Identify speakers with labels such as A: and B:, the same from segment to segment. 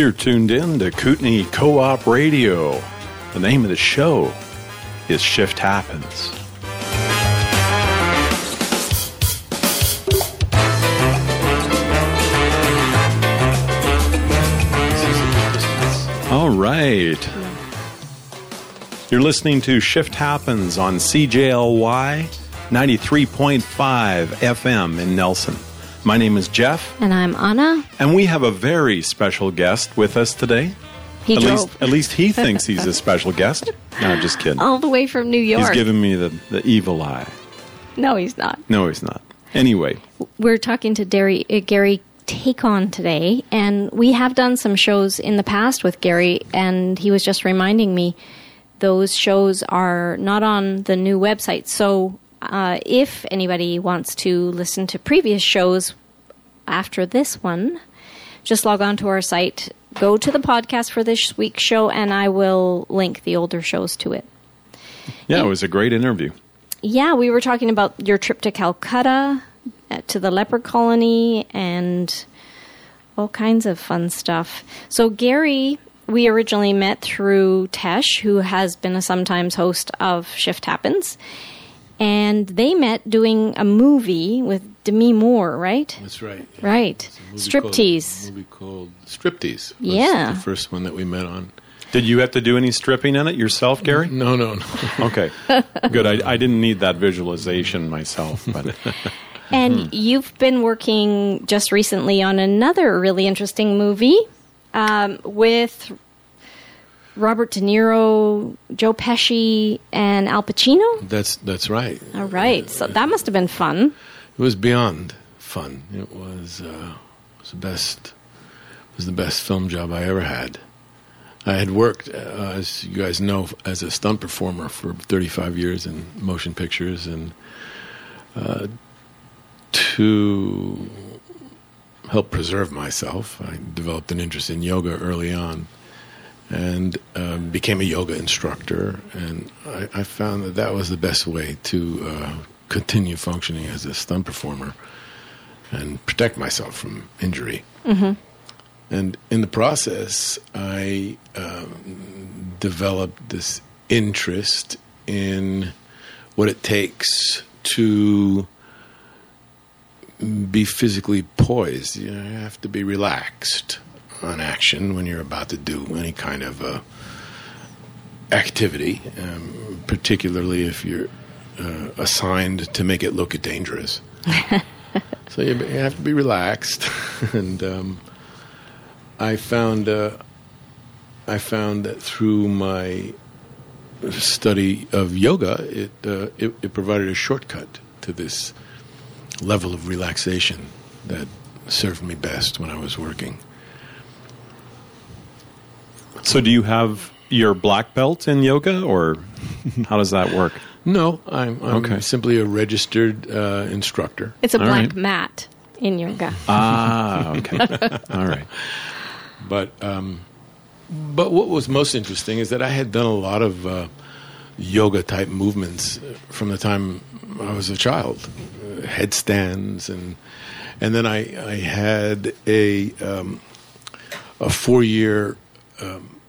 A: You're tuned in to Kootenay Co op Radio. The name of the show is Shift Happens. All right. You're listening to Shift Happens on CJLY 93.5 FM in Nelson. My name is Jeff,
B: And I'm Anna.
A: and we have a very special guest with us today.
B: He
A: at
B: drove
A: least, at least he thinks he's a special guest. No, I'm just kidding.
B: all the way from New York.
A: He's giving me the, the evil eye.
B: no, he's not.
A: No, he's not. Anyway,
B: We're talking to Gary, uh, Gary Tacon today, and we have done some shows in the past with Gary, and he was just reminding me those shows are not on the new website. So uh, if anybody wants to listen to previous shows after this one, just log on to our site, go to the podcast for this week's show, and I will link the older shows to it.
A: yeah, it was a great interview.
B: Yeah, we were talking about your trip to Calcutta, uh, to the leper colony, and all kinds of fun stuff. So, Gary, we originally met through Tesh, who has been a sometimes host of Shift Happens. And they met doing a movie with Demi Moore, right?
C: That's right.
B: Right.
C: Movie called-
B: Striptease.
C: movie called Striptease. was
B: Yeah.
C: the first one that we met on.
A: Did you have to do any stripping in it yourself, Gary?
C: No, no, no.
A: Okay, good. I, I didn't need that visualization myself, but
B: And you've been working just recently on another really interesting movie um, with Robert De Niro, Joe Pesci, and Al Pacino.
C: That's that's right.
B: All right, so that must have been fun.
C: It was beyond fun. It was uh, it was the best it was the best film job I ever had. I had worked, uh, as you guys know, as a stunt performer for 35 years in motion pictures, and uh, to help preserve myself, I developed an interest in yoga early on, and um, became a yoga instructor. And I, I found that that was the best way to uh, continue functioning as a stunt performer and protect myself from injury. And in the process, I um, developed this interest in what it takes to be physically poised. You, know, you have to be relaxed on action when you're about to do any kind of uh, activity, um, particularly if you're uh, assigned to make it look dangerous. so you, you have to be relaxed, and um, I found uh, I found that through my study of yoga, it, uh, it it provided a shortcut to this level of relaxation that served me best when I was working.
A: So do you have your black belt in yoga, or how does that work?
C: No, I'm, I'm
A: Okay.
C: simply a registered uh, instructor.
B: It's a
A: All
B: black
A: right.
B: mat in yoga.
A: Ah, okay, all right.
C: But um, but what was most interesting is that I had done a lot of uh, yoga type movements from the time I was a child, uh, headstands and and then I I had a um, a four year um,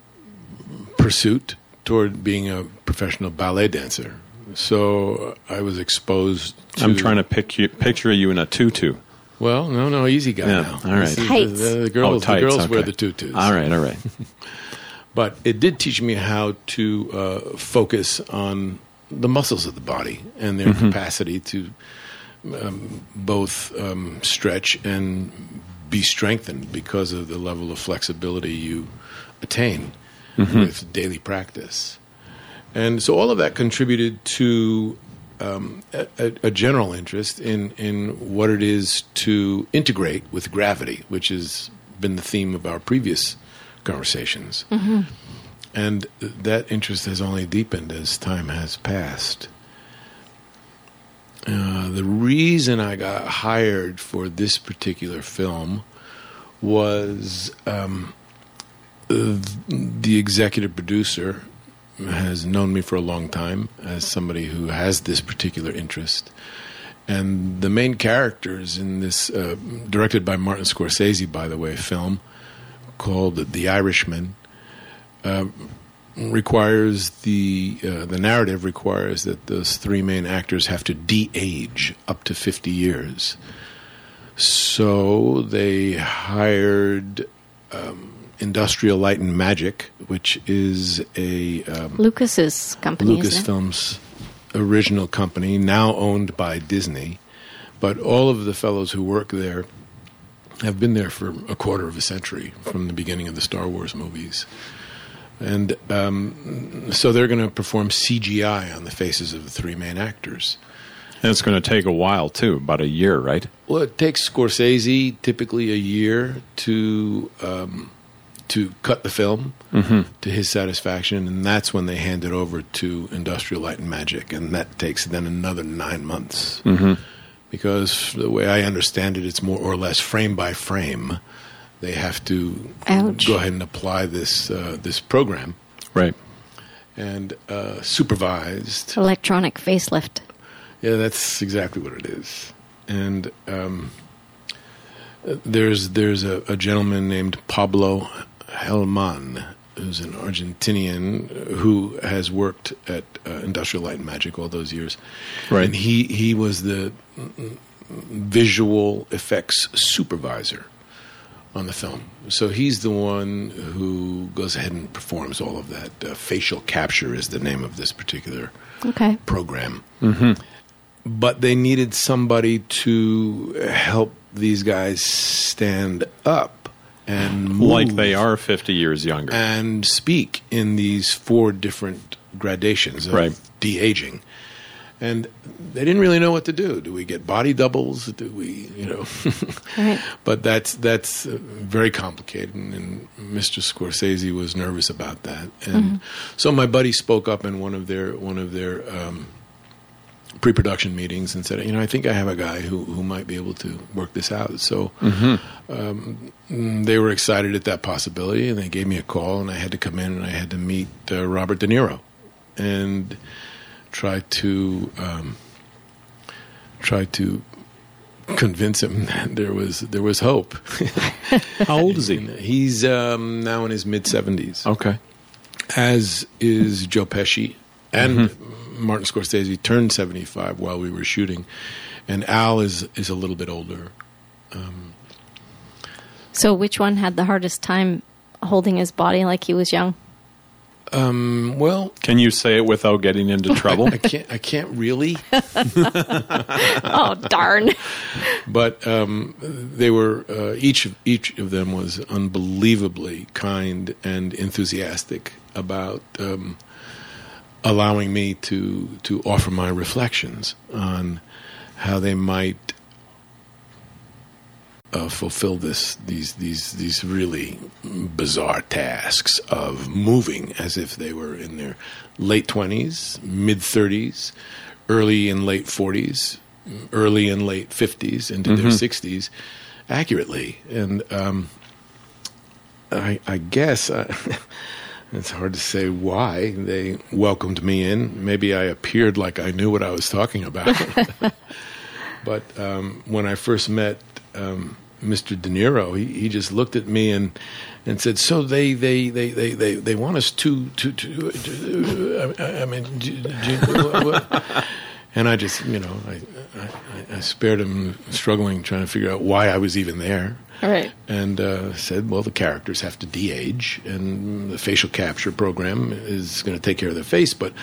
C: pursuit toward being a professional ballet dancer. So I was exposed. to...
A: I'm trying to pic- you, picture you in a tutu.
C: Well, no, no, easy guy
A: Yeah,
C: now.
A: all right.
B: Tights.
C: The, the girls,
A: oh, tights,
C: the girls wear the tutus.
A: All right, all right.
C: But it did teach me how to uh, focus on the muscles of the body and their capacity to um, both um, stretch and be strengthened because of the level of flexibility you attain with daily practice. And so all of that contributed to um, a, a- a general interest in, in what it is to integrate with gravity, which has been the theme of our previous conversations. And that interest has only deepened as time has passed. Uh, the reason I got hired for this particular film was um, the executive producer has known me for a long time as somebody who has this particular interest. And the main characters in this, uh, directed by Martin Scorsese, by the way, film, called The Irishman. Uh, requires the uh, the narrative requires that those three main actors have to de-age up to 50 years. So they hired um, Industrial Light and Magic, which is a um,
B: Lucas's company.
C: Lucasfilm's original company, now owned by Disney. But all of the fellows who work there have been there for a quarter of a century from the beginning of the Star Wars movies. And um, so they're going to perform CGI on the faces of the three main actors.
A: And it's going to take a while, too, about a year, right?
C: Well, it takes Scorsese typically a year to um, to cut the film to his satisfaction, and that's when they hand it over to Industrial Light and Magic, and that takes then another nine months. Because the way I understand it, it's more or less frame by frame. They have to
B: Ouch.
C: go ahead and apply this uh, this program
A: Right.
C: and uh, supervised.
B: Electronic facelift.
C: Yeah, that's exactly what it is. And um, uh, there's there's a, a gentleman named Pablo Helman, who's an Argentinian who has worked at uh, Industrial Light and Magic all those years.
A: Right.
C: And he he was the visual effects supervisor on the film. So he's the one who goes ahead and performs all of that. Uh, facial capture is the name of this particular
B: Okay.
C: program. But they needed somebody to help these guys stand up and move
A: Like they are 50 years younger.
C: and speak in these four different gradations of
A: Right.
C: de aging. And they didn't really know what to do. Do we get body doubles? Do we, you know?
B: Right.
C: but that's that's uh, very complicated, and, and Mr. Scorsese was nervous about that. And so my buddy spoke up in one of their one of their um, pre-production meetings and said, you know, I think I have a guy who who might be able to work this out. So um, they were excited at that possibility, and they gave me a call, and I had to come in and I had to meet uh, Robert De Niro and try to um, try to convince him that there was there was hope.
A: How old is he?
C: He's um, now in his mid seventies,
A: Okay.
C: as is Joe Pesci and Martin Scorsese turned seventy five while we were shooting, and Al is is a little bit older.
B: So, which one had the hardest time holding his body like he was young?
C: Um, well,
A: Can you say it without getting into trouble?
C: I can't I can't really.
B: Oh, darn.
C: but um, they were uh, each of each of them was unbelievably kind and enthusiastic about um, allowing me to to offer my reflections on how they might uh, fulfill this these these these really bizarre tasks of moving as if they were in their late twenties, mid thirties, early and late forties, early and late fifties into their sixties, accurately. And um, I, I guess. Uh, It's hard to say why they welcomed me in. Maybe I appeared like I knew what I was talking about. But um, when I first met um, Mr. De Niro, he, he just looked at me and and said, "So they they they they they, they want us to to to." to I, I mean, do, do, what, and I just you know I, I I spared him struggling trying to figure out why I was even there.
B: Right.
C: And uh, said, well, the characters have to de-age, and the facial capture program is going to take care of their face, but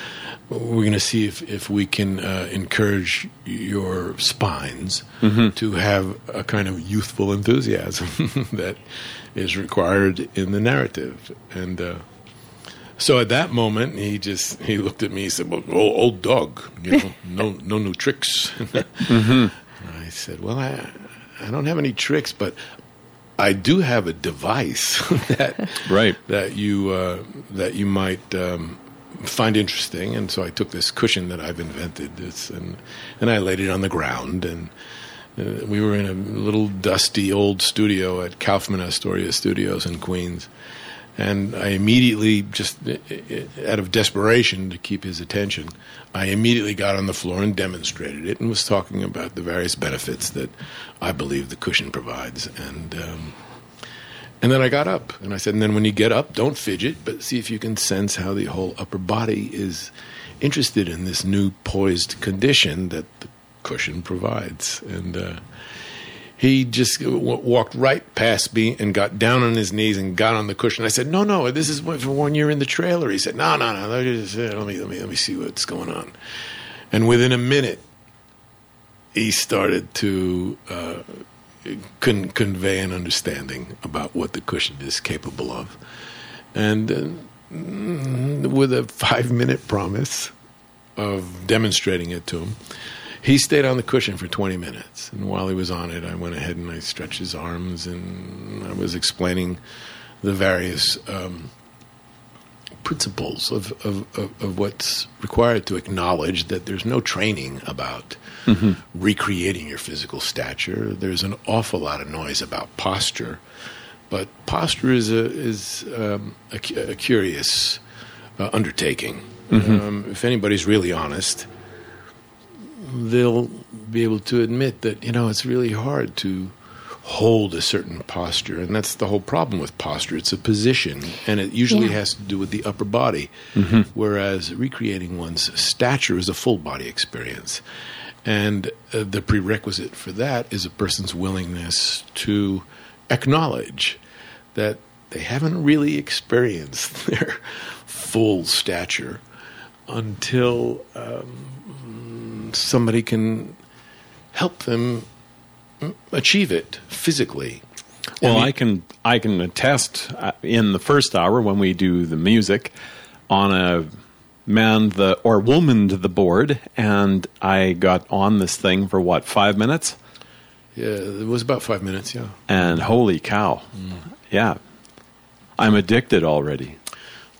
C: we're going to see if, if we can uh, encourage your spines to have a kind of youthful enthusiasm that is required in the narrative. And uh, so at that moment, he just he looked at me. He said, "Well, old, old dog, you know, no no new tricks." I said, "Well, I I don't have any tricks, but I do have a device that
A: Right.
C: that you uh, that you might um, find interesting." And so I took this cushion that I've invented, and and I laid it on the ground and. Uh, we were in a little dusty old studio at Kaufman Astoria Studios in Queens, and I immediately, just out of desperation to keep his attention, I immediately got on the floor and demonstrated it and was talking about the various benefits that I believe the cushion provides. And um, And then I got up and I said, and then when you get up, don't fidget, but see if you can sense how the whole upper body is interested in this new poised condition that the cushion provides. And uh, he just w- walked right past me and got down on his knees and got on the cushion. I said, "No, no, this is for when you're in the trailer." He said, "No, no, no. Let me let me let me, let me see what's going on." And within a minute, he started to uh, con- convey an understanding about what the cushion is capable of, and uh, with a five-minute promise of demonstrating it to him he stayed on the cushion for 20 minutes. And while he was on it, I went ahead and I stretched his arms and I was explaining the various um, principles of, of, of, of, what's required to acknowledge that there's no training about mm-hmm. recreating your physical stature. There's an awful lot of noise about posture. But posture is a, is, um, a, a, curious uh, undertaking. Mm-hmm. Um, if anybody's really honest, they'll be able to admit that you know it's really hard to hold a certain posture and that's the whole problem with posture it's a position and it usually yeah. has to do with the upper body mm-hmm. whereas recreating one's stature is a full body experience and uh, the prerequisite for that is a person's willingness to acknowledge that they haven't really experienced their full stature until um, somebody can help them achieve it physically.
A: Well, I, mean, I can I can attest uh, in the first hour when we do the music on a man the or woman to the board, and I got on this thing for what five minutes.
C: Yeah, it was about five minutes. Yeah,
A: and holy cow, mm. yeah, I'm addicted already.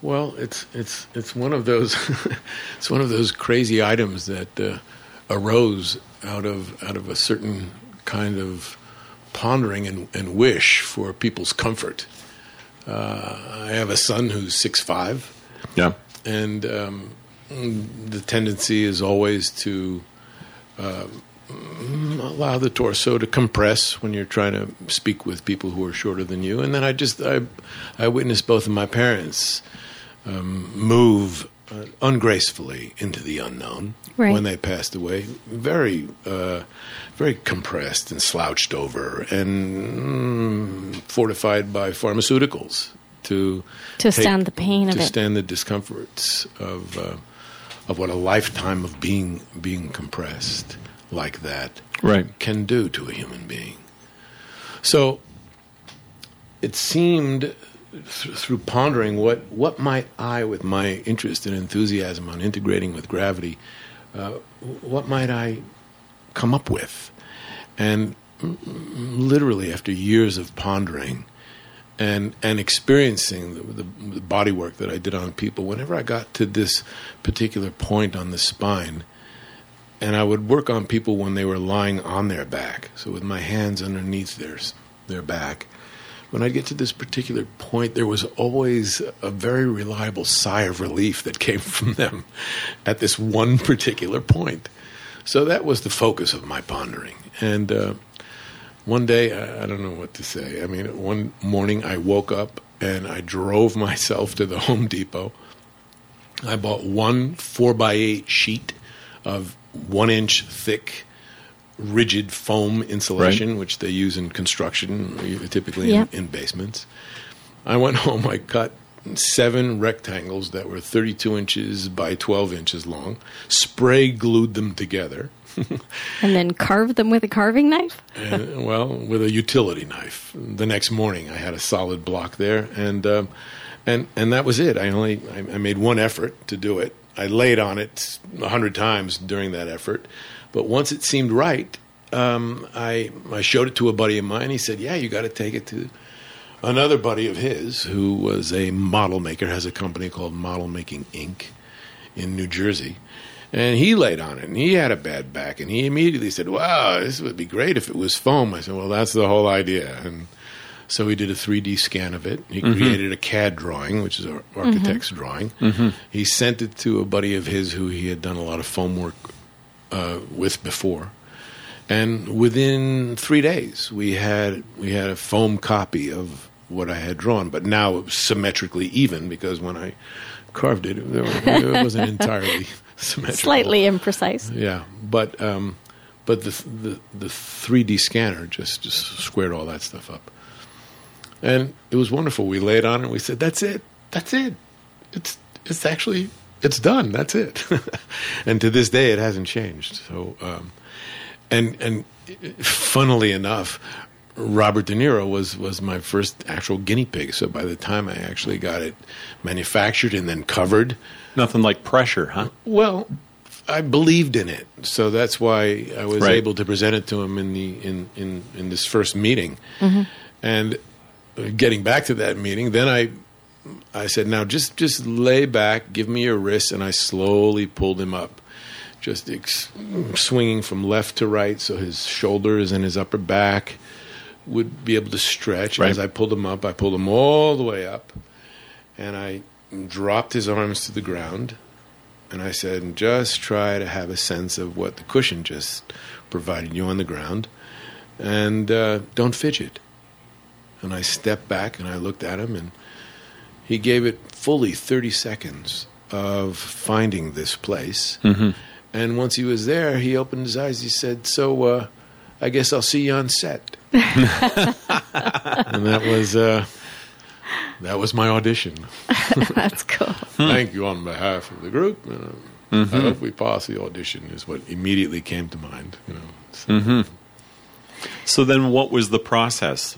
C: Well, it's it's it's one of those it's one of those crazy items that uh, arose out of out of a certain kind of pondering and, and wish for people's comfort. Uh, I have a son who's six five.
A: Yeah,
C: and um, the tendency is always to uh, allow the torso to compress when you're trying to speak with people who are shorter than you. And then I just I I witnessed both of my parents um, move uh, ungracefully into the unknown right. when they passed away. Very, uh, very compressed and slouched over, and mm, fortified by pharmaceuticals to
B: to take, stand the pain
C: to
B: of it, To
C: stand the discomforts of uh, of what a lifetime of being being compressed like that
A: right.
C: can do to a human being. So it seemed th- through pondering what what might I, with my interest and enthusiasm on integrating with gravity, uh, what might I come up with? And literally, after years of pondering and and experiencing the, the, the body work that I did on people, whenever I got to this particular point on the spine, and I would work on people when they were lying on their back, so with my hands underneath their their back when I'd get to this particular point, there was always a very reliable sigh of relief that came from them at this one particular point. So that was the focus of my pondering. And uh, one day, I, I don't know what to say. I mean, one morning I woke up and I drove myself to the Home Depot. I bought one four by eight sheet of one inch thick rigid foam insulation, right. which they use in construction, typically in, in, basements. I went home, I cut seven rectangles that were 32 inches by 12 inches long, spray glued them together.
B: and then carved them with a carving knife?
C: and, well, with a utility knife. The next morning, I had a solid block there, and um, and and that was it. I only I, I made one effort to do it. I laid on it a hundred times during that effort but once it seemed right, um, I I showed it to a buddy of mine. He said, "Yeah, you got to take it to." Another buddy of his, who was a model maker, has a company called Model Making Inc. in New Jersey, and he laid on it, and he had a bad back, and he immediately said, "Wow, this would be great if it was foam." I said, "Well, that's the whole idea." And so he did a 3D scan of it. He mm-hmm. created a CAD drawing, which is an architect's mm-hmm. drawing. Mm-hmm. He sent it to a buddy of his who he had done a lot of foam work uh, with before. And within three days, we had we had a foam copy of what I had drawn, but now it was symmetrically even because when I carved it, it, wasn't entirely symmetrical.
B: Slightly imprecise.
C: Yeah, but um, but the the the 3D scanner just just squared all that stuff up, and it was wonderful. We laid on it. and We said, "That's it. That's it. It's it's actually it's done. That's it." and to this day, it hasn't changed. So, um, and and funnily enough. Robert De Niro was, was my first actual guinea pig. So by the time I actually got it manufactured and then covered,
A: Nothing like pressure, huh?
C: well, I believed in it, so that's why I was
A: Right.
C: able to present it to him in the in in, in this first meeting. And uh, getting back to that meeting, then I I said, "Now just just lay back, give me your wrist," and I slowly pulled him up, just ex- swinging from left to right, so his shoulders and his upper back would be able to stretch.
A: Right.
C: As I pulled him up, I pulled him all the way up, and I dropped his arms to the ground. And I said, just try to have a sense of what the cushion just provided you on the ground, and uh, don't fidget. And I stepped back and I looked at him, and he gave it fully 30 seconds of finding this place. And once he was there, he opened his eyes. He said, So uh, I guess I'll see you on set. and that was. Uh, that was my audition.
B: That's cool.
C: Thank you on behalf of the group. Uh, I hope we pass the audition. Is what immediately came to mind. You know, So-
A: So then, what was the process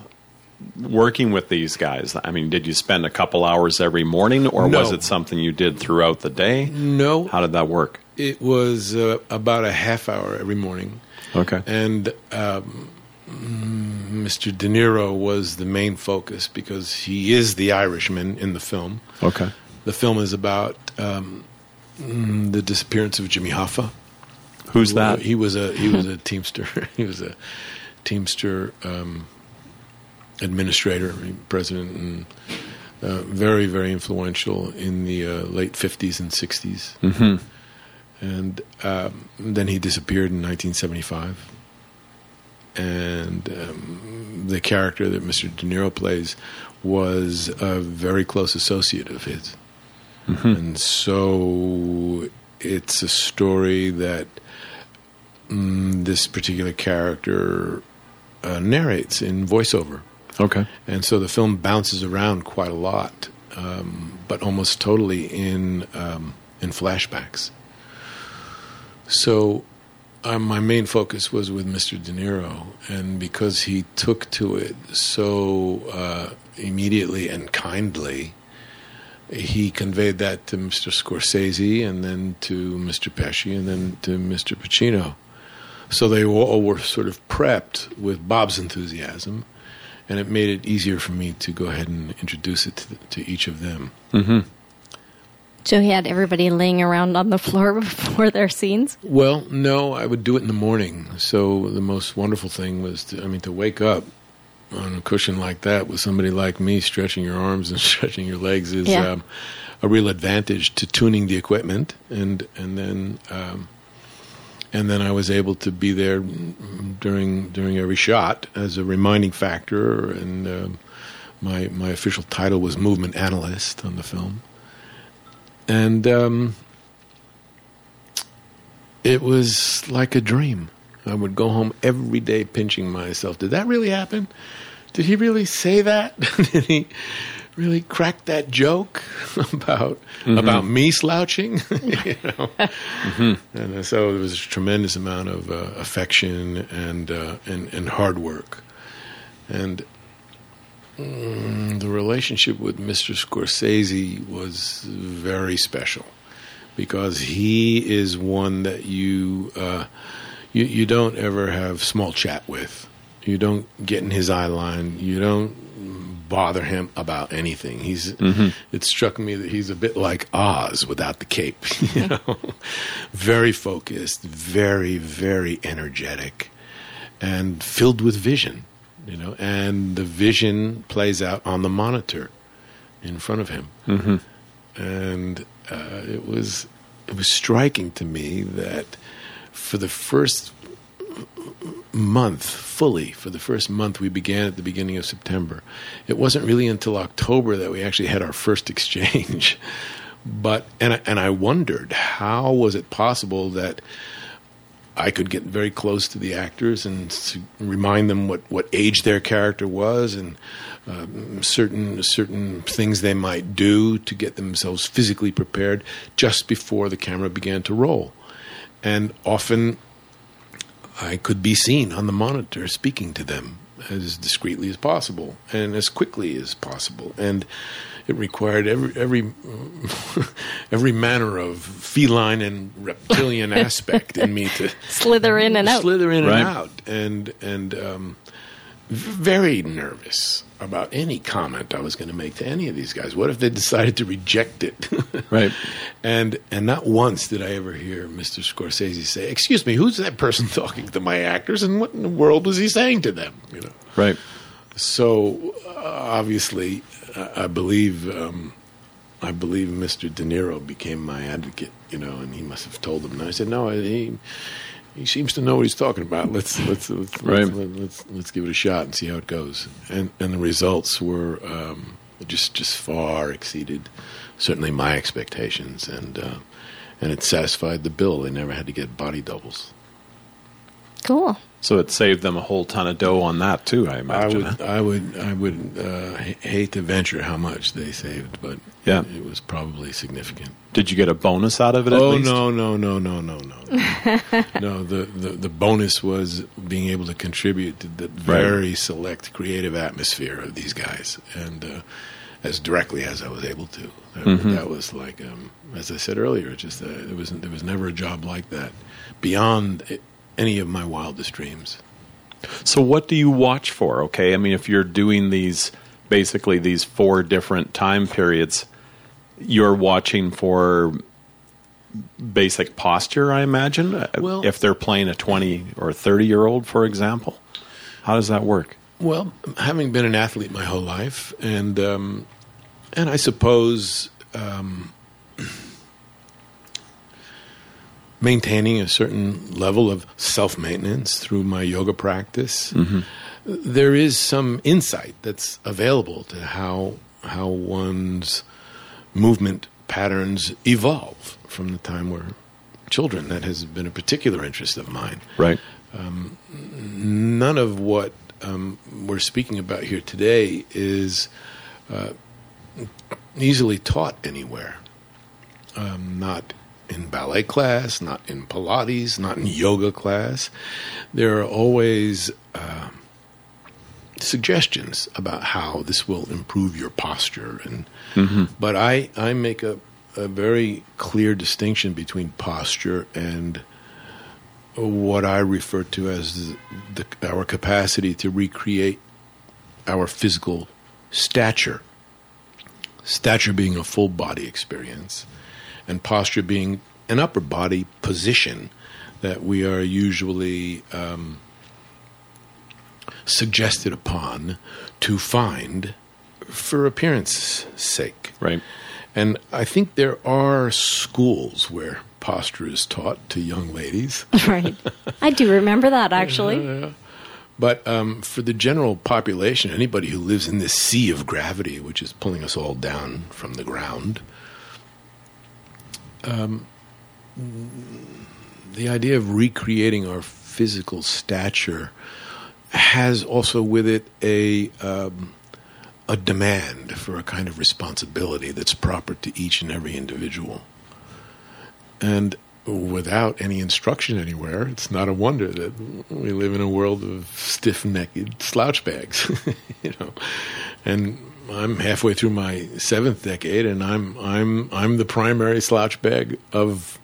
A: working with these guys? I mean, did you spend a couple hours every morning, or was it something you did throughout the day?
C: No,
A: How did that work?
C: it was uh, about a half hour every morning,
A: Okay.
C: and um, mm, Mr. De Niro was the main focus because he is the Irishman in the film.
A: Okay.
C: The film is about um, mm, the disappearance of Jimmy Hoffa.
A: Who's that?
C: He was a he was a teamster. he was a teamster um, administrator, president, and uh, very very influential in the uh, late fifties and 60s
A: hmm
C: And um, then he disappeared in 1975. And um, the character that Mr. De Niro plays was a very close associate of his. And so it's a story that mm, this particular character uh, narrates in voiceover.
A: Okay.
C: And so the film bounces around quite a lot, um, but almost totally in um, in flashbacks. So uh, my main focus was with Mr. De Niro, and because he took to it so uh, immediately and kindly, he conveyed that to Mr. Scorsese, and then to Mr. Pesci, and then to Mr. Pacino. So they all were sort of prepped with Bob's enthusiasm, and it made it easier for me to go ahead and introduce it to, to each of them.
A: hmm
B: So he had everybody laying around on the floor before their scenes.
C: Well, no, I would do it in the morning. So the most wonderful thing was, to, I mean, to wake up on a cushion like that with somebody like me stretching your arms and stretching your legs is
B: Yeah.
C: um, a real advantage to tuning the equipment, and and then um, and then I was able to be there during during every shot as a reminding factor, and um, my my official title was movement analyst on the film, and. Um, it was like a dream. I would go home every day pinching myself. Did that really happen? Did he really say that? Did he really crack that joke about about me slouching? you know? And uh, so there was a tremendous amount of uh, affection and, uh, and and hard work, and mm, the relationship with Mr. Scorsese was very special because he is one that you uh, you you don't ever have small chat with. You don't get in his eye line. You don't bother him about anything. He's it struck me that he's a bit like Oz without the cape. You know, very focused, very very energetic, and filled with vision. You know, and the vision plays out on the monitor in front of him and uh, it was it was striking to me that for the first month fully for the first month we began at the beginning of September. It wasn't really until October that we actually had our first exchange. but and I, and I wondered how was it possible that I could get very close to the actors and remind them what, what age their character was and um, certain certain things they might do to get themselves physically prepared just before the camera began to roll. And often I could be seen on the monitor speaking to them as discreetly as possible and as quickly as possible. And it required every every every manner of feline and reptilian aspect in me to
B: slither in and out,
C: slither in
A: right.
C: and out, and and um, very nervous about any comment I was going to make to any of these guys. What if they decided to reject it?
A: right.
C: And and not once did I ever hear Mr. Scorsese say, "Excuse me, who's that person talking to my actors, and what in the world was he saying to them?" You know.
A: Right.
C: So uh, obviously, I believe um, I believe Mr. De Niro became my advocate. You know, and he must have told them. And I said, "No, he." He seems to know what he's talking about. Let's let's let's,
A: right.
C: let's, let's, let's, let's give it a shot and see how it goes. And and the results were um, just just far exceeded certainly my expectations, and uh, and it satisfied the bill. They never had to get body doubles.
B: Cool.
A: So it saved them a whole ton of dough on that too. I imagine.
C: I
A: imagine.
C: would, I would, I would uh, hate to venture how much they saved, but
A: Yeah.
C: it was probably significant.
A: Did you get a bonus out of it? At
C: oh
A: least?
C: no, no, no, no, no, no, no! The, the the bonus was being able to contribute to the very select creative atmosphere of these guys, and uh, as directly as I was able to. That,
A: Mm-hmm.
C: that was like, um, as I said earlier, just uh, there was there was never a job like that beyond it, any of my wildest dreams.
A: So what do you watch for? Okay, I mean, if you're doing these basically these four different time periods, you're watching for basic posture. I imagine.
C: Well-
A: if they're playing a twenty or thirty year old, for example, how does that work?
C: Well, having been an athlete my whole life, and um, and I suppose um, maintaining a certain level of self maintenance through my yoga practice, there is some insight that's available to how how one's movement patterns evolve from the time we're children. That has been a particular interest of mine
A: Right.
C: none of what um, we're speaking about here today is uh, easily taught anywhere. Um, not in ballet class, not in Pilates, not in yoga class. There are always uh, suggestions about how this will improve your posture, and but I I make a a very clear distinction between posture and what I refer to as the, our capacity to recreate our physical stature. Stature being a full body experience, and posture being an upper body position that we are usually um, suggested upon to find for appearance sake.
A: Right.
C: And I think there are schools where posture is taught to young ladies.
B: right. I do remember that actually.
C: But um, for the general population, anybody who lives in this sea of gravity, which is pulling us all down from the ground, um, the idea of recreating our physical stature has also with it a um, a demand for a kind of responsibility that's proper to each and every individual. And without any instruction anywhere, it's not a wonder that we live in a world of stiff-necked slouch bags, you know. And I'm halfway through my seventh decade, and I'm I'm I'm the primary slouch bag of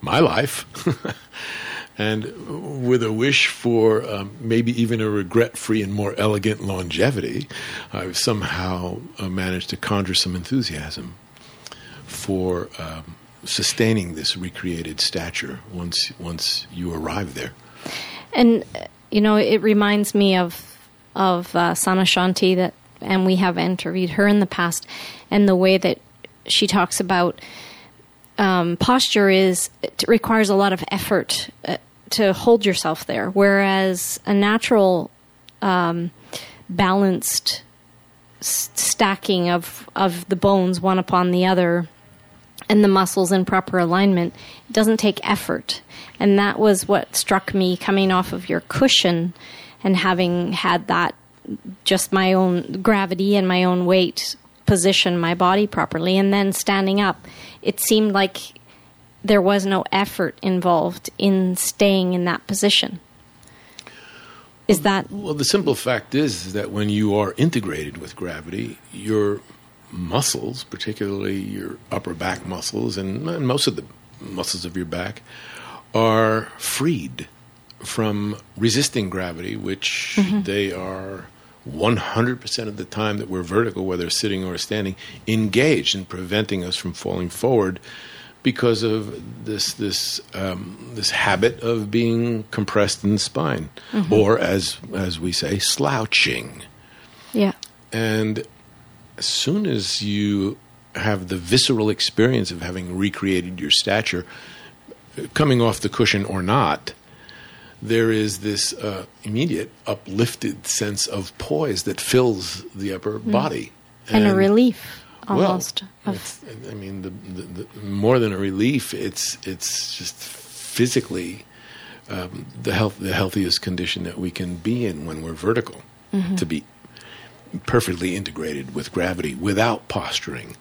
C: my life. and with a wish for um, maybe even a regret-free and more elegant longevity, I've somehow uh, managed to conjure some enthusiasm for um, sustaining this recreated stature once once you arrive there.
B: And uh, you know, it reminds me of of uh, Sana Shanti that, and we have interviewed her in the past, and the way that she talks about um, posture is it requires a lot of effort uh, to hold yourself there. Whereas a natural, um, balanced s- stacking of of the bones one upon the other and the muscles in proper alignment it doesn't take effort and that was what struck me coming off of your cushion and having had that just my own gravity and my own weight position my body properly. And then standing up it seemed like there was no effort involved in staying in that position. Is that
C: Well, the simple fact is, that when you are integrated with gravity, your muscles, particularly your upper back muscles and, and most of the muscles of your back, are freed from resisting gravity, which mm-hmm. they are 100% of the time that we're vertical, whether sitting or standing, engaged in preventing us from falling forward because of this this um, this habit of being compressed in the spine, or as as we say, slouching.
B: yeah
C: And as soon as you have the visceral experience of having recreated your stature, coming off the cushion or not, there is this uh, immediate uplifted sense of poise that fills the upper body.
B: and, a relief almost
C: well,
B: of
C: I mean, the, the, the, more than a relief, it's it's just physically um, the health the healthiest condition that we can be in when we're vertical. To be perfectly integrated with gravity without posturing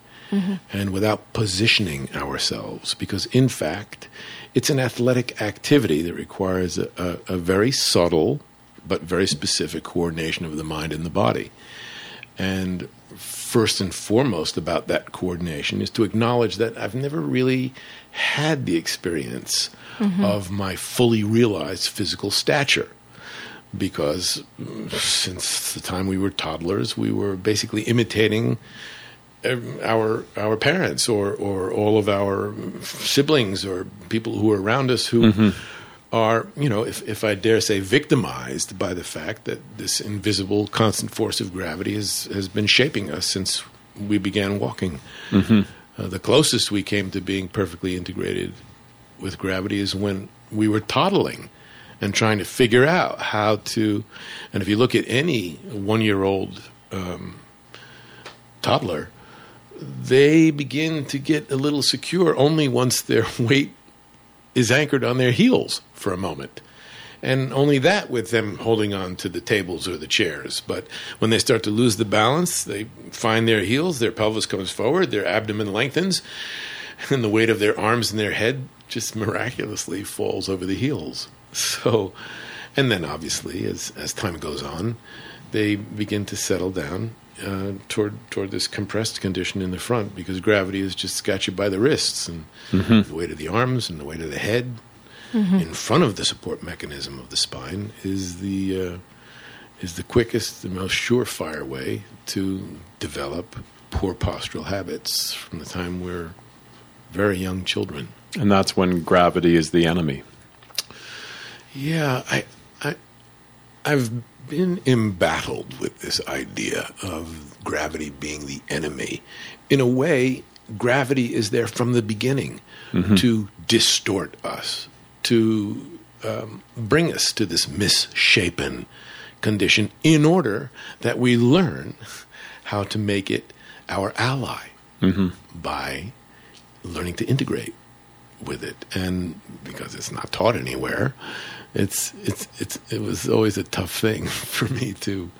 C: and without positioning ourselves, because in fact, it's an athletic activity that requires a, a, a very subtle but very specific coordination of the mind and the body. And first and foremost about that coordination is to acknowledge that I've never really had the experience mm-hmm. of my fully realized physical stature. Because since the time we were toddlers, we were basically imitating our our parents or or all of our siblings or people who are around us who are you know if if I dare say victimized by the fact that this invisible constant force of gravity has has been shaping us since we began walking. Uh, the closest we came to being perfectly integrated with gravity is when we were toddling and trying to figure out how to. And if you look at any one year old um, toddler, they begin to get a little secure only once their weight is anchored on their heels for a moment. And only that with them holding on to the tables or the chairs. But when they start to lose the balance, they find their heels, their pelvis comes forward, their abdomen lengthens, and the weight of their arms and their head just miraculously falls over the heels. So, and then obviously, as, as time goes on, they begin to settle down uh, toward toward this compressed condition in the front because gravity has just got you by the wrists and the weight of the arms and the weight of the head in front of the support mechanism of the spine is the uh, is the quickest, the most surefire way to develop poor postural habits from the time we're very young children.
A: And that's when gravity is the enemy.
C: Yeah, I, I, I've been embattled with this idea of gravity being the enemy. In a way, gravity is there from the beginning to distort us, to um, bring us to this misshapen condition in order that we learn how to make it our ally by learning to integrate with it, and because it's not taught anywhere, it's it's it's it was always a tough thing for me to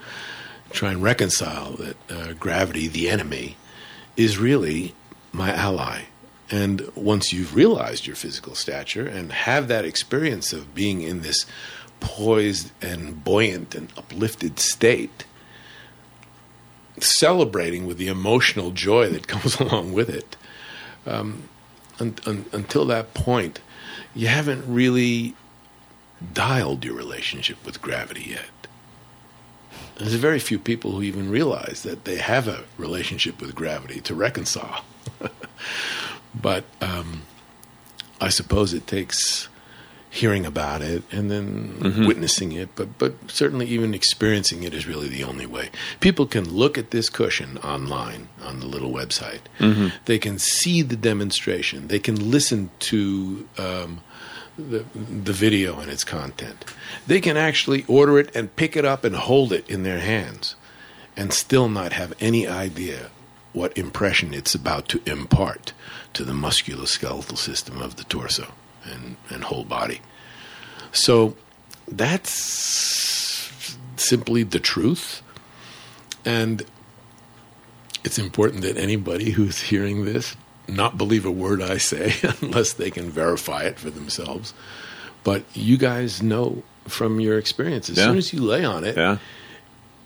C: try and reconcile that uh, gravity, the enemy, is really my ally. And once you've realized your physical stature and have that experience of being in this poised and buoyant and uplifted state, celebrating with the emotional joy that comes along with it, un- un- until that point, you haven't really dialed your relationship with gravity yet. There's very few people who even realize that they have a relationship with gravity to reconcile. but um, I suppose it takes hearing about it and then witnessing it, but but certainly even experiencing it is really the only way. People can look at this cushion online on the little website. They can see the demonstration. They can listen to um, the the video and its content. They can actually order it and pick it up and hold it in their hands, and still not have any idea what impression it's about to impart to the musculoskeletal system of the torso and, and whole body. So that's simply the truth. And it's important that anybody who's hearing this not believe a word I say unless they can verify it for themselves. But you guys know from your experience, as
A: Yeah.
C: soon as you lay on it,
A: Yeah.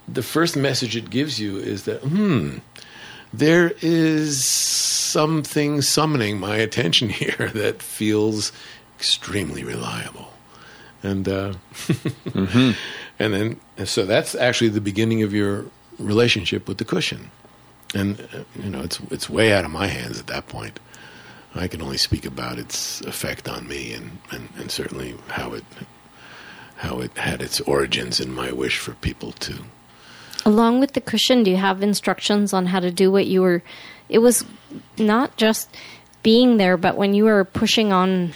C: the first message it gives you is that, hmm, there is something summoning my attention here that feels extremely reliable. And uh, and then so that's actually the beginning of your relationship with the cushion. And you know, it's it's way out of my hands at that point. I can only speak about its effect on me and, and, and certainly how it how it had its origins in my wish for people to
B: Along with the cushion, do you have instructions on how to do what you were? It was not just being there, but when you were pushing on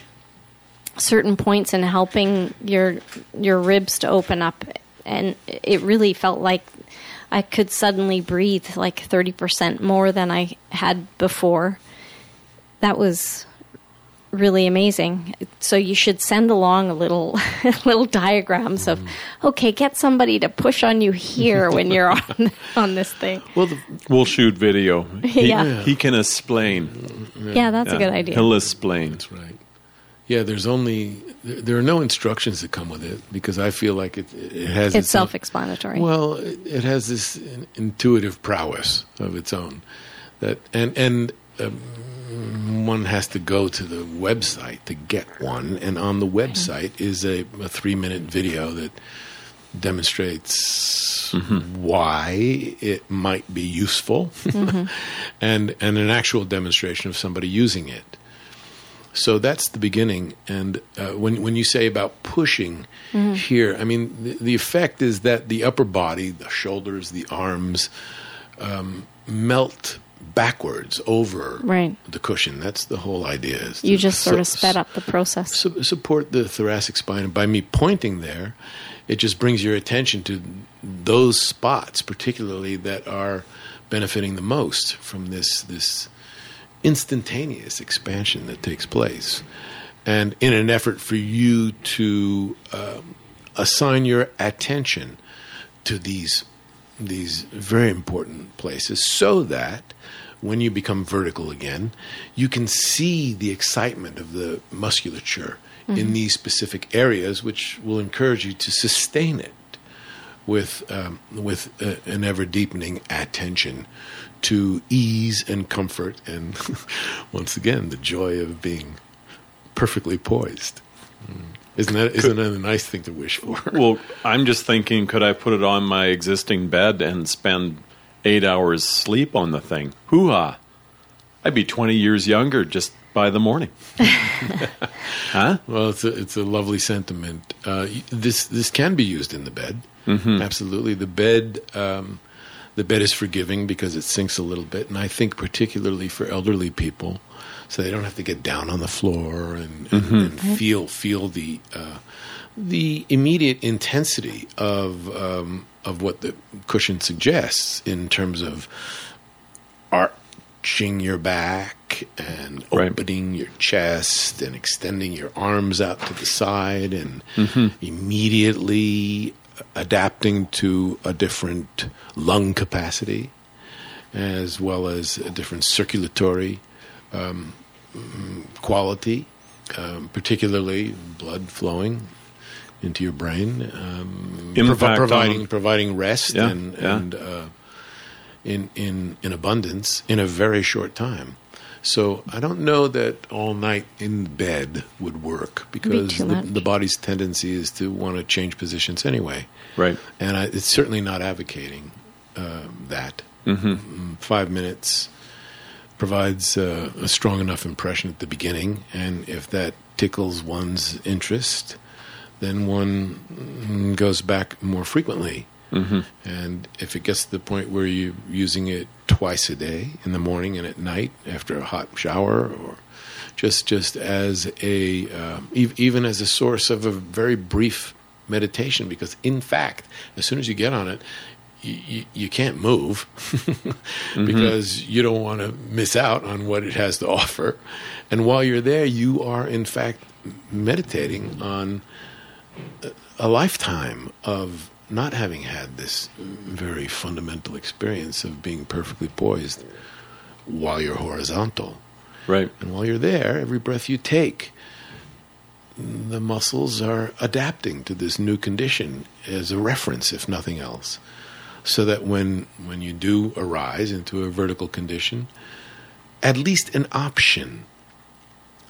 B: certain points and helping your your ribs to open up, and it really felt like I could suddenly breathe like thirty percent more than I had before. That was really amazing. So you should send along a little little diagrams of mm-hmm. okay, get somebody to push on you here when you're on on this thing.
C: well the,
A: We'll shoot video. He,
B: Yeah.
A: he can explain.
B: Yeah, that's a good idea.
A: He'll explain.
C: That's right. Yeah, there's only there there are no instructions that come with it because I feel like it it has
B: It's
C: its
B: self-explanatory.
C: Well, it, it has this intuitive prowess of its own that and and um, one has to go to the website to get one, and on the website is a, a three minute video that demonstrates why it might be useful, and and an actual demonstration of somebody using it. So that's the beginning. And uh, when when you say about pushing here, I mean the, the effect is that the upper body, the shoulders, the arms, um, melt backwards over
B: Right.
C: the cushion. That's the whole idea. Is
B: you just sort
C: su-
B: of sped up the process.
C: su- support the thoracic spine. And by me pointing there, it just brings your attention to those spots, particularly that are benefiting the most from this this instantaneous expansion that takes place. And in an effort for you to um, assign your attention to these these very important places so that when you become vertical again, you can see the excitement of the musculature in these specific areas, which will encourage you to sustain it with um, with uh, an ever deepening attention to ease and comfort, and once again the joy of being perfectly poised. Isn't that isn't that a nice thing to wish for?
A: Well, I'm just thinking, could I put it on my existing bed and spend eight hours sleep on the thing? Hoo ha! I'd be 20 years younger just by the morning. huh?
C: Well, it's a it's a lovely sentiment. Uh, this this can be used in the bed. Mm-hmm. Absolutely, the bed um, the bed is forgiving because it sinks a little bit, and I think particularly for elderly people, so they don't have to get down on the floor and, and, and feel feel the uh, the immediate intensity of um, of what the cushion suggests in terms of arching your back and
A: Right.
C: opening your chest and extending your arms out to the side and immediately adapting to a different lung capacity as well as a different circulatory um, quality, um, particularly blood flowing into your brain, um,
A: Impact
C: provi-
A: on-
C: providing providing rest
A: Yeah,
C: and,
A: yeah.
C: and uh, in in in abundance in a very short time. So I don't know that all night in bed would work because
B: too
C: the, the body's tendency is to want to change positions anyway,
A: Right.
C: and I, it's certainly not advocating um, that. Mm, Five minutes provides uh, a strong enough impression at the beginning, and if that tickles one's interest, then one mm, goes back more frequently. Mm-hmm. And if it gets to the point where you're using it twice a day, in the morning and at night, after a hot shower, or just just as a uh, ev- even as a source of a very brief meditation. Because in fact, as soon as you get on it, you, you, can't move because you don't want to miss out on what it has to offer. And while you're there, you are in fact meditating on a lifetime of not having had this very fundamental experience of being perfectly poised while you're horizontal.
A: Right.
C: And while you're there, every breath you take, the muscles are adapting to this new condition as a reference, if nothing else. So that when, when you do arise into a vertical condition, at least an option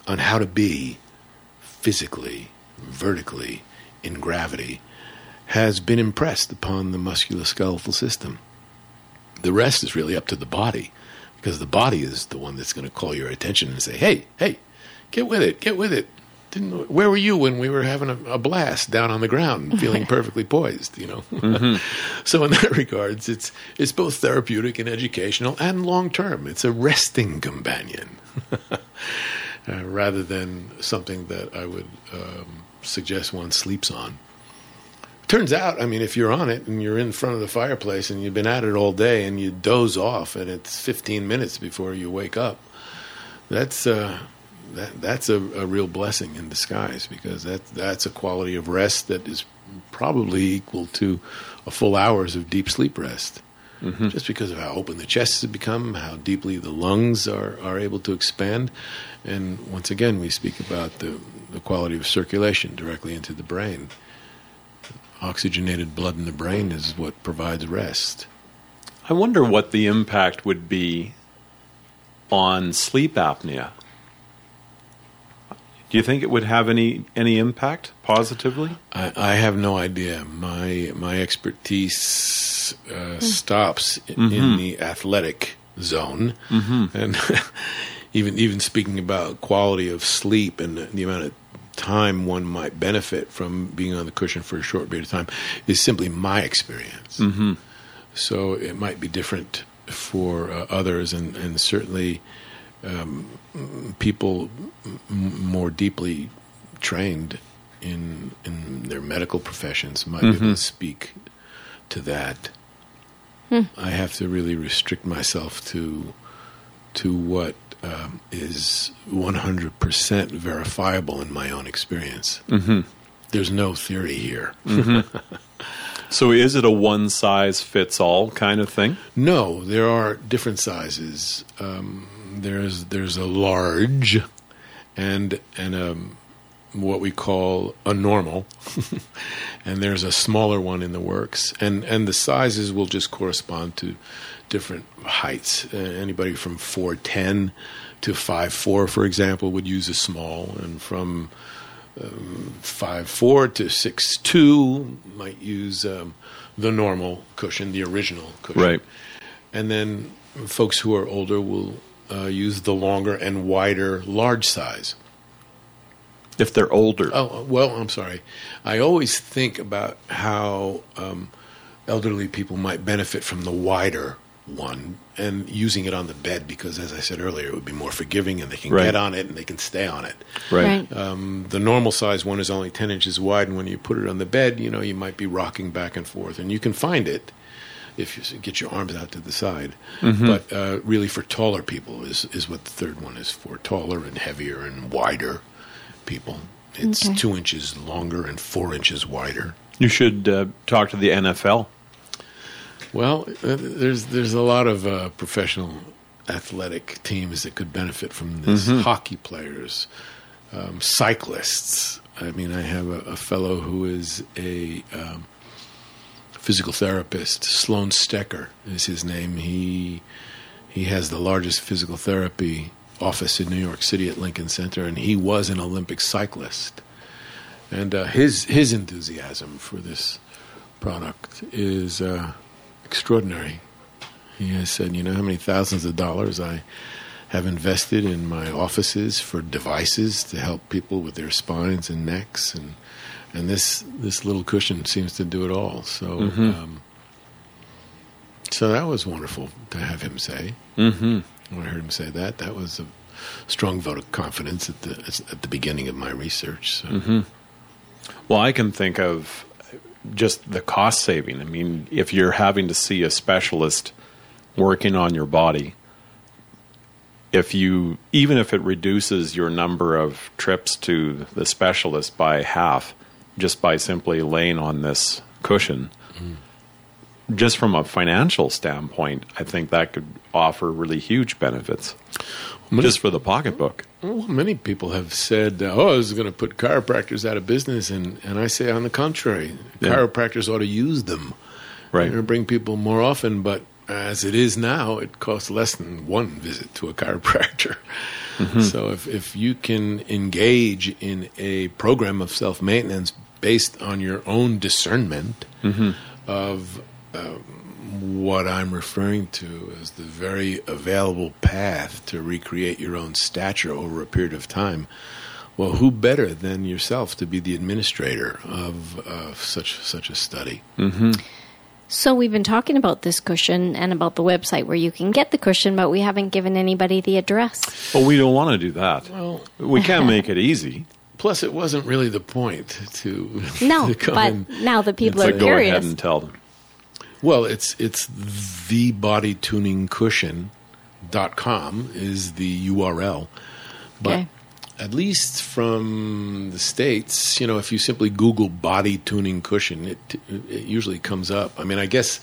C: on how to be physically, vertically, in gravity has been impressed upon the musculoskeletal system. The rest is really up to the body because the body is the one that's going to call your attention and say, "Hey, hey, get with it, get with it." Didn't, where were you when we were having a, a blast down on the ground, feeling perfectly poised? You know. so in that regards, it's it's both therapeutic and educational and long term. It's a resting companion uh, rather than something that I would um, suggest one sleeps on. Turns out, I mean, if you're on it and you're in front of the fireplace and you've been at it all day and you doze off and it's 15 minutes before you wake up, that's uh, that that's a, a real blessing in disguise because that that's a quality of rest that is probably equal to a full hours of deep sleep rest. Just because of how open the chest has become, how deeply the lungs are, are able to expand. And once again, we speak about the, the quality of circulation directly into the brain oxygenated blood in the brain is what provides rest.
A: I wonder what the impact would be on sleep apnea. Do you think it would have any any impact positively?
C: I, I have no idea. My my expertise uh, hmm. stops i- in mm-hmm. the athletic zone, mm-hmm. and even even speaking about quality of sleep and the amount of time one might benefit from being on the cushion for a short period of time is simply my experience. So it might be different for uh, others, and, and certainly um, people m- more deeply trained in in their medical professions might be able to speak to that. I have to really restrict myself to to what um, is 100% verifiable in my own experience. Mm-hmm. There's no theory here.
A: So is it a one size fits all kind of thing?
C: No, there are different sizes. Um, there's there's a large, and and a what we call a normal, and there's a smaller one in the works, and and the sizes will just correspond to different heights. Uh, anybody from four ten to five four, for example, would use a small, and from five four to six two might use um, the normal cushion, the original cushion,
A: Right.
C: And then folks who are older will uh, use the longer and wider large size.
A: If they're older.
C: Oh well, I'm sorry. I always think about how um, elderly people might benefit from the wider one and using it on the bed because, as I said earlier, it would be more forgiving and they can
A: Right.
C: get on it and they can stay on it.
A: right.
C: Um, the normal size one is only 10 inches wide, and when you put it on the bed, you know, you might be rocking back and forth. And you can find it if you get your arms out to the side. But uh, really, for taller people, is, is what the third one is for taller and heavier and wider people. It's
B: Okay.
C: two inches longer and four inches wider.
A: You should uh, talk to the NFL.
C: Well, uh, there's there's a lot of uh, professional athletic teams that could benefit from this. Hockey players, um, cyclists. I mean, I have a, a fellow who is a um, physical therapist. Sloan Stecker is his name. He he has the largest physical therapy office in New York City at Lincoln Center, and he was an Olympic cyclist. And uh, his his enthusiasm for this product is uh, extraordinary. He has said, "You know how many thousands of dollars I have invested in my offices for devices to help people with their spines and necks, and and this this little cushion seems to do it all." So, um, so that was wonderful to have him say.
A: Mm-hmm.
C: When I heard him say that, that was a strong vote of confidence at the at the beginning of my research. So.
A: Mm-hmm. Well, I can think of just the cost saving. I mean, if you're having to see a specialist working on your body, if you even if it reduces your number of trips to the specialist by half, just by simply laying on this cushion. Mm. Just from a financial standpoint, I think that could offer really huge benefits many, just for the pocketbook.
C: Well, many people have said, "Oh, this is going to put chiropractors out of business," and and I say, on the contrary, yeah. chiropractors ought to use them,
A: right,
C: and bring people more often. But as it is now, it costs less than one visit to a chiropractor. Mm-hmm. So if if you can engage in a program of self maintenance based on your own discernment mm-hmm. of uh, what I'm referring to as the very available path to recreate your own stature over a period of time. Well, who better than yourself to be the administrator of uh, such such a study?
A: Mm-hmm.
B: So we've been talking about this cushion and about the website where you can get the cushion, but we haven't given anybody the address.
A: Well, we don't want to do that. Well, we can't make it easy.
C: Plus, it wasn't really the point to
B: no.
C: to
B: but now the people are
A: so
B: curious.
A: Go ahead and tell them.
C: Well, it's it's the body tuning cushion dot com is the URL, but okay. at least from the states, you know, if you simply Google body tuning cushion, it it usually comes up. I mean, I guess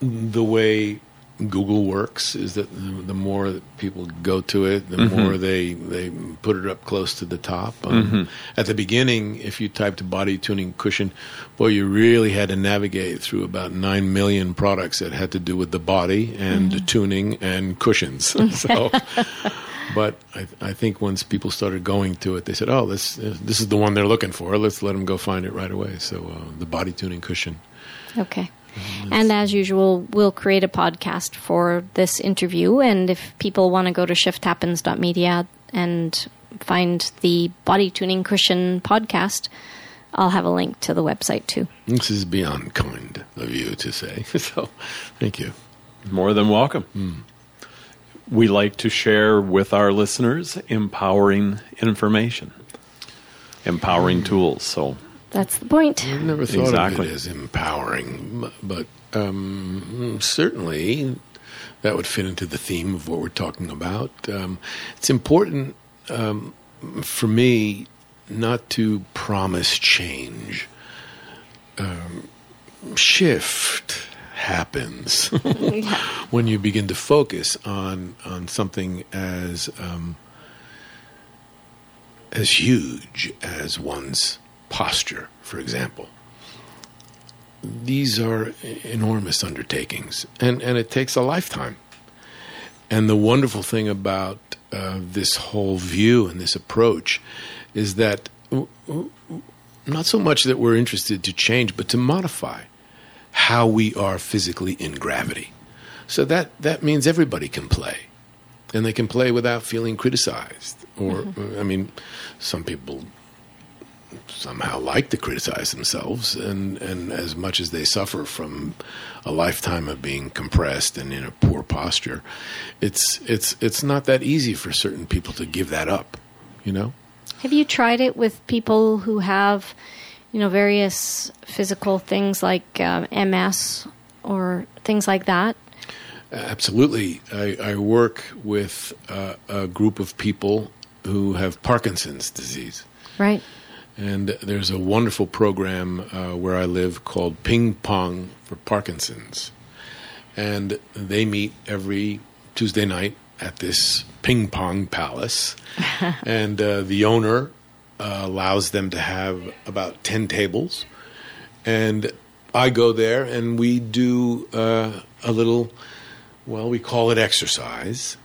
C: the way Google works is that the more that people go to it, the mm-hmm. more they they put it up close to the top. Um, mm-hmm. At the beginning, if you typed body tuning cushion, boy, you really had to navigate through about nine million products that had to do with the body and mm-hmm. tuning and cushions. so, but I, I, think once people started going to it, they said, "Oh, this this is the one they're looking for. Let's let them go find it right away." So, uh, the body tuning cushion.
B: Okay. And as usual, we'll create a podcast for this interview. And if people want to go to shifthappens.media and find the body tuning cushion podcast, I'll have a link to the website too.
C: This is beyond kind of you to say. So thank you.
A: More than welcome. Mm. We like to share with our listeners empowering information, empowering mm. tools. So
B: that's the point.
C: I've never thought exactly. of it as empowering, but um, certainly that would fit into the theme of what we're talking about. Um, it's important um, for me not to promise change. Um, shift happens when you begin to focus on on something as um, as huge as one's posture, for example. These are enormous undertakings, and, and it takes a lifetime. And the wonderful thing about uh, this whole view and this approach is that not so much that we're interested to change, but to modify how we are physically in gravity. So that, that means everybody can play. And they can play without feeling criticized. Or, mm-hmm. I mean, some people somehow like to criticize themselves, and, and as much as they suffer from a lifetime of being compressed and in a poor posture, it's it's it's not that easy for certain people to give that up. You know.
B: Have you tried it with people who have, you know, various physical things like uh, MS or things like that?
C: Absolutely. I, I work with uh, a group of people who have Parkinson's disease.
B: Right.
C: And there's a wonderful program uh, where I live called Ping Pong for Parkinson's. And they meet every Tuesday night at this ping pong palace. and uh, the owner uh, allows them to have about 10 tables. And I go there and we do uh, a little, well, we call it exercise.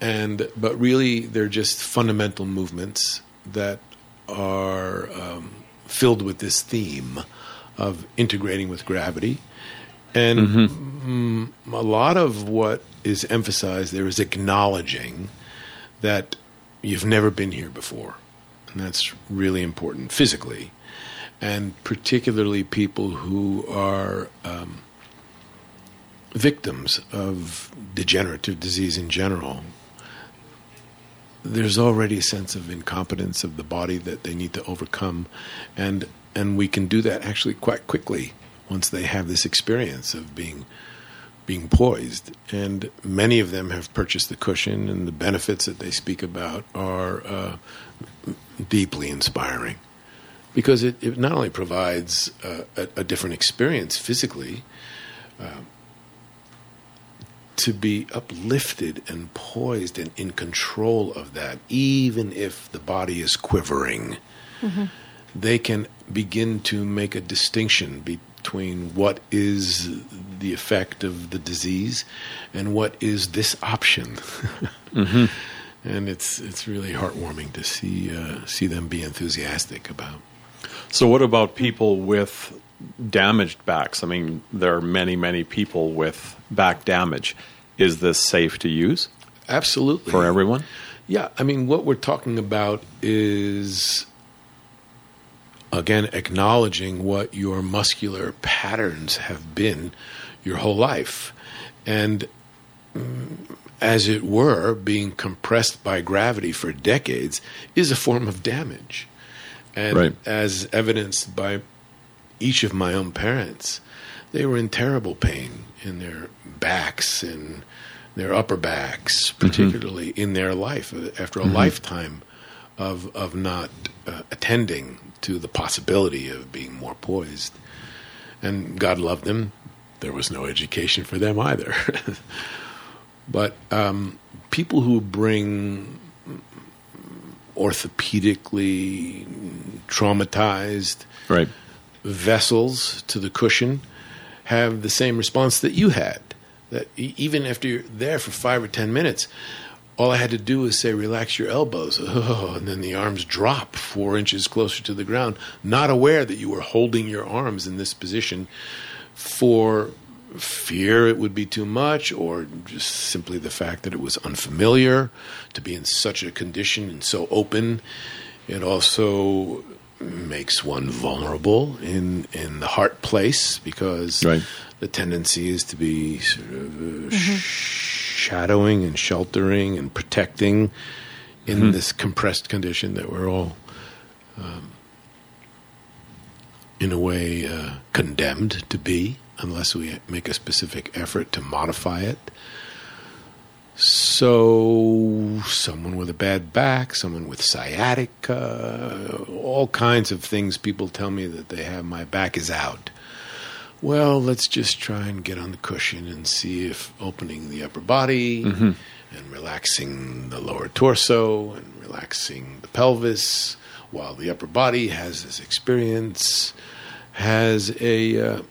C: And, but really, they're just fundamental movements that are um, filled with this theme of integrating with gravity. And mm-hmm. mm, a lot of what is emphasized there is acknowledging that you've never been here before. And that's really important physically. And particularly people who are um, victims of degenerative disease in general, there's already a sense of incompetence of the body that they need to overcome, and and we can do that actually quite quickly once they have this experience of being being poised. And many of them have purchased the cushion, and the benefits that they speak about are uh, deeply inspiring because it, it not only provides uh, a, a, different experience physically. Uh, to be uplifted and poised and in control of that, even if the body is quivering, mm-hmm. they can begin to make a distinction between what is the effect of the disease and what is this option. mm-hmm. And it's it's really heartwarming to see uh, see them be enthusiastic about.
A: So, what about people with damaged backs? I mean, there are many, many people with back damage. Is this safe to use?
C: Absolutely.
A: For everyone?
C: Yeah. I mean, what we're talking about is, again, acknowledging what your muscular patterns have been your whole life. And mm, as it were, being compressed by gravity for decades is a form of damage. And right. as evidenced by each of my own parents, they were in terrible pain in their backs and their upper backs, mm-hmm. particularly mm-hmm. in their life after a mm-hmm. lifetime of of not uh, attending to the possibility of being more poised. And God loved them. There was no education for them either. but um, people who bring orthopedically traumatized
A: right.
C: Vessels to the cushion have the same response that you had. That even after you're there for five or ten minutes, all I had to do was say, relax your elbows. Oh, and then the arms drop four inches closer to the ground, not aware that you were holding your arms in this position for fear it would be too much or just simply the fact that it was unfamiliar to be in such a condition and so open. It also makes one vulnerable in in the heart place because
A: right.
C: the tendency is to be sort of uh, mm-hmm. shadowing and sheltering and protecting in mm-hmm. this compressed condition that we're all um, in a way uh, condemned to be unless we make a specific effort to modify it. So, someone with a bad back, someone with sciatica, all kinds of things people tell me that they have, my back is out. Well, let's just try and get on the cushion and see if opening the upper body mm-hmm. and relaxing the lower torso and relaxing the pelvis while the upper body has this experience has a, uh,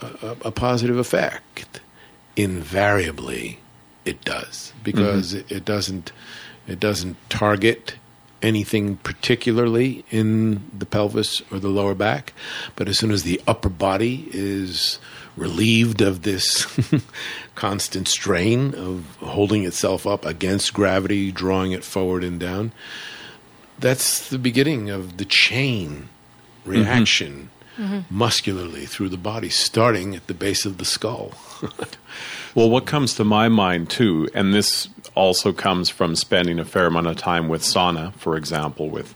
C: a, a positive effect. Invariably, it does because mm-hmm. it, it, doesn't it doesn't target anything particularly in the pelvis or the lower back, but as soon as the upper body is relieved of this constant strain of holding itself up against gravity, drawing it forward and down, that's the beginning of the chain reaction. Mm-hmm mm-hmm. muscularly through the body, starting at the base of the skull.
A: well, what comes to my mind too, and this also comes from spending a fair amount of time with Sana, for example, with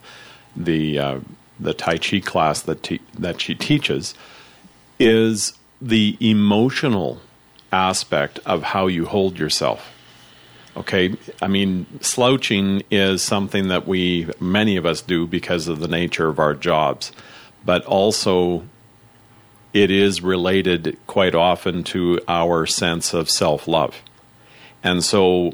A: the uh, the Tai Chi class that te- that she teaches, is the emotional aspect of how you hold yourself. Okay, I mean, slouching is something that we, many of us, do because of the nature of our jobs but also it is related quite often to our sense of self love. And so,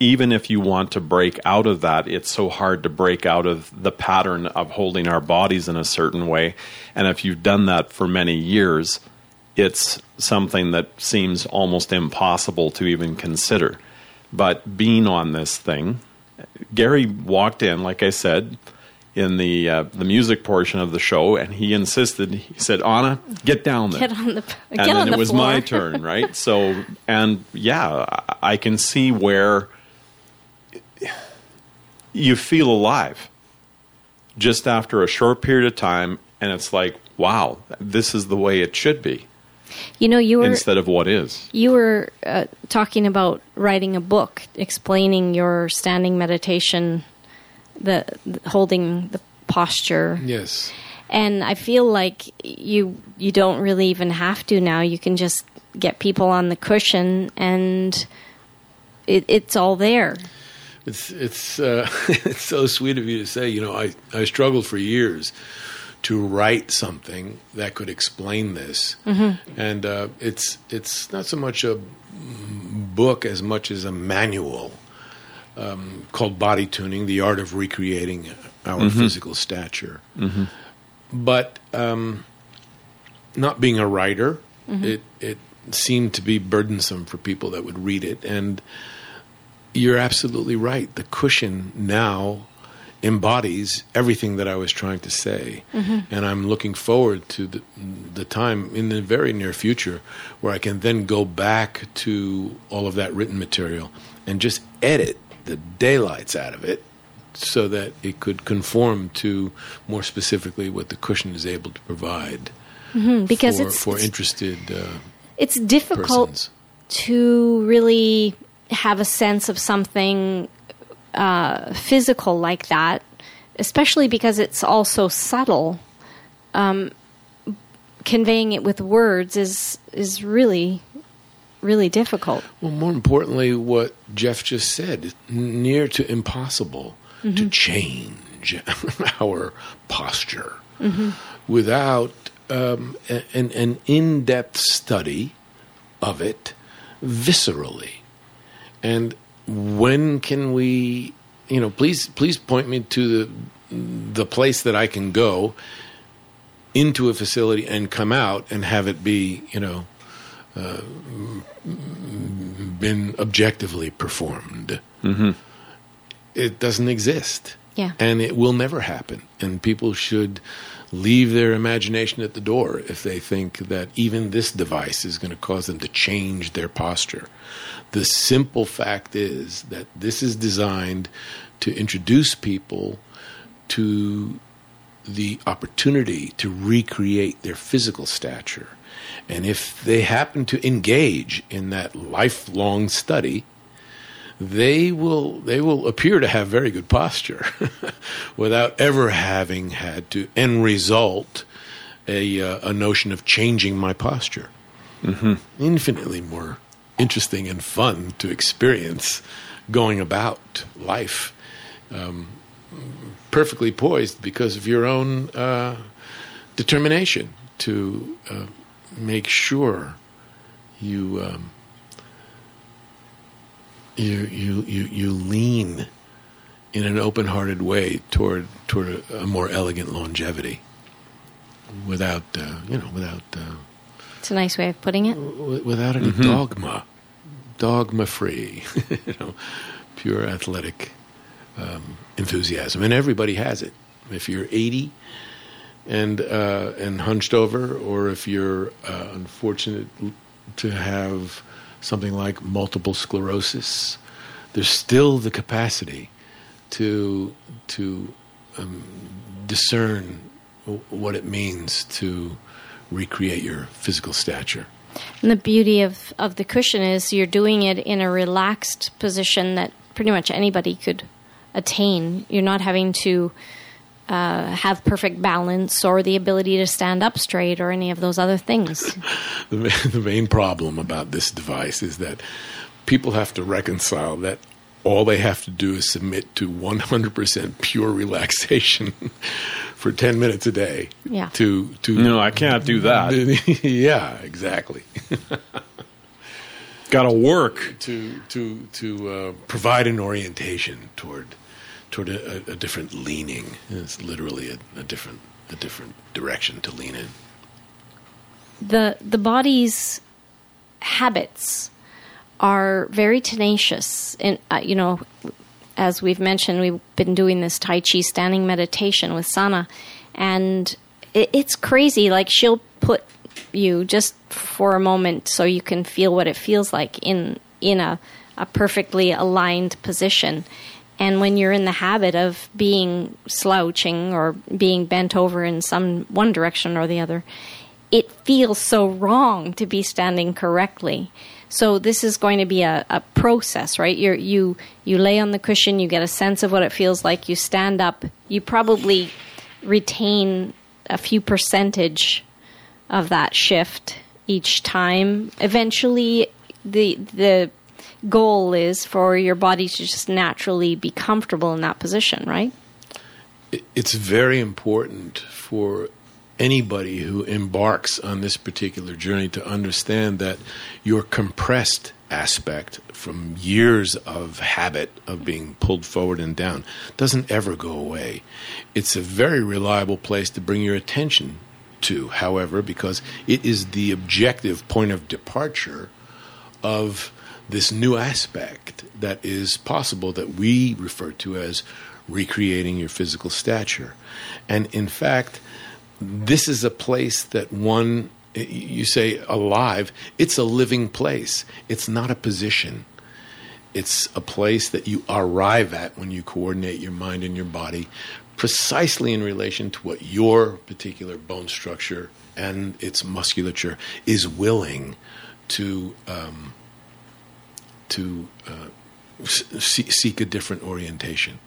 A: even if you want to break out of that, it's so hard to break out of the pattern of holding our bodies in a certain way. And if you've done that for many years, it's something that seems almost impossible to even consider. But being on this thing, Gary walked in, like I said, in the uh, the music portion of the show, and he insisted. He said, "Anna, get down there."
B: Get on the.
A: Get and then it was my turn, right? So, and yeah, I can see where you feel alive just after a short period of time, and it's like, wow, this is the way it should be.
B: You know, you were
A: instead of what is.
B: you were uh, talking about writing a book explaining your standing meditation, the, the holding the posture,
C: Yes.
B: and I feel like you you don't really even have to now. You can just get people on the cushion, and it, it's all there.
C: It's it's uh, it's so sweet of you to say. You know, I I struggled for years to write something that could explain this, and uh, it's it's not so much a book as much as a manual um, called Body Tuning: The Art of Recreating Our Physical Stature. But um, not being a writer, it it seemed to be burdensome for people that would read it, and you're absolutely right. The cushion now embodies everything that I was trying to say, and I'm looking forward to the, the time in the very near future where I can then go back to all of that written material and just edit the daylights out of it so that it could conform to more specifically what the cushion is able to provide
B: Because
C: for,
B: it's
C: for
B: it's,
C: interested uh,
B: it's difficult
C: persons.
B: to really have a sense of something uh, physical like that, especially because it's also subtle. Um, conveying it with words is is really really difficult.
C: Well, more importantly, what Jeff just said, near to impossible to change our posture without um, an, an in depth study of it viscerally. And when can we, you know, please, please point me to the, the place that I can go into a facility and come out and have it be, you know, Uh, been objectively performed. Mm-hmm. It doesn't exist.
B: Yeah.
C: And it will never happen. And people should leave their imagination at the door if they think that even this device is going to cause them to change their posture. The simple fact is that this is designed to introduce people to the opportunity to recreate their physical stature. And if they happen to engage in that lifelong study, they will they will appear to have very good posture without ever having had to end result a uh, a notion of changing my posture. Mm-hmm. Infinitely more interesting and fun to experience going about life um, perfectly poised because of your own uh, determination to uh, make sure you, um, you you you you lean in an open-hearted way toward toward a, a more elegant longevity without uh, you know without uh,
B: It's a nice way of putting it.
C: w- without any dogma, dogma free, you know, pure athletic um, enthusiasm, and everybody has it. If you're 80 and uh, and hunched over, or if you're uh, unfortunate to have something like multiple sclerosis, there's still the capacity to to um, discern w- what it means to recreate your physical stature.
B: And the beauty of, of the cushion is you're doing it in a relaxed position that pretty much anybody could attain. You're not having to uh, have perfect balance or the ability to stand up straight or any of those other things.
C: the, ma- the main problem about this device is that people have to reconcile that all they have to do is submit to 100% pure relaxation for 10 minutes a day.
B: Yeah.
C: To to
A: No, I can't do that.
C: yeah, exactly.
A: Got to work.
C: to to to uh, provide an orientation toward toward a, a, different leaning. It's literally a, a different a different direction to lean in.
B: the the body's habits are very tenacious and uh, you know as we've mentioned we've been doing this tai chi standing meditation with sana and it, it's crazy like she'll put you just for a moment so you can feel what it feels like in in a, a perfectly aligned position and when you're in the habit of being slouching or being bent over in some one direction or the other it feels so wrong to be standing correctly. So this is going to be a, a process, right? you you you lay on the cushion, you get a sense of what it feels like. You stand up. You probably retain a few percentage of that shift each time. Eventually, the the goal is for your body to just naturally be comfortable in that position, right?
C: It's very important for anybody who embarks on this particular journey to understand that your compressed aspect from years of habit of being pulled forward and down doesn't ever go away. It's a very reliable place to bring your attention to, however, because it is the objective point of departure of this new aspect that is possible that we refer to as recreating your physical stature. And in fact, this is a place that one, you say alive, it's a living place. It's not a position. It's a place that you arrive at when you coordinate your mind and your body precisely in relation to what your particular bone structure and its musculature is willing to um, to uh, seek a different orientation.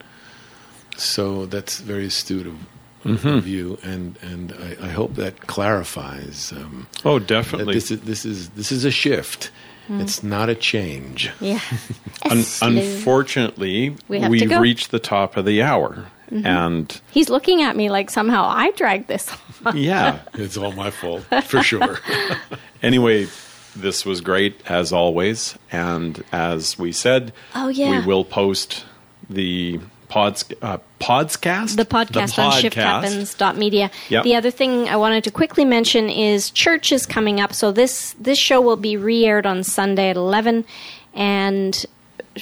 C: So that's very astute of, mm-hmm. of you, and and I, I hope that clarifies. Um,
A: oh, definitely.
C: This is this is this is a shift. Mm. It's not a change.
B: Yeah.
A: Un- unfortunately, we have reached the top of the hour. Mm-hmm. And
B: he's looking at me like somehow I dragged this.
A: On. Yeah,
C: it's all my fault for sure.
A: anyway, this was great as always, and as we said,
B: oh yeah,
A: we will post the pods, uh, podscast?
B: The podcast the on shifthappens.media. Yep. The other thing I wanted to quickly mention is church is coming up. So this, this show will be re-aired on Sunday at 11. And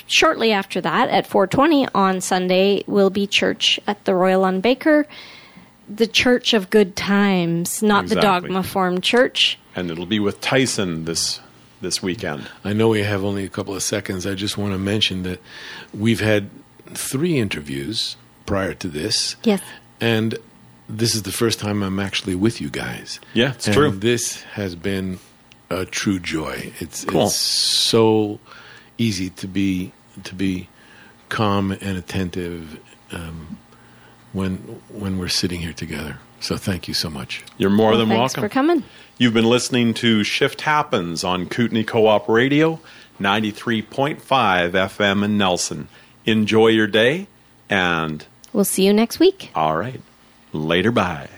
B: shortly after that, at 420 on Sunday, will be church at the Royal on Baker. The Church of Good Times, not exactly. the dogma formed church.
A: And it'll be with Tyson this this weekend.
C: I know we have only a couple of seconds. I just want to mention that we've had three interviews prior to this.
B: Yes.
C: And this is the first time I'm actually with you guys.
A: Yeah, it's
C: and
A: true.
C: This has been a true joy. It's
A: cool.
C: it's so easy to be to be calm and attentive um, when when we're sitting here together. So thank you so much.
A: You're more
B: well,
A: than
B: thanks
A: welcome
B: for coming.
A: You've been listening to Shift Happens on Kootenay Co-op Radio, 93.5 FM in Nelson enjoy your day, and
B: we'll see you next week.
A: All right. Later. Bye.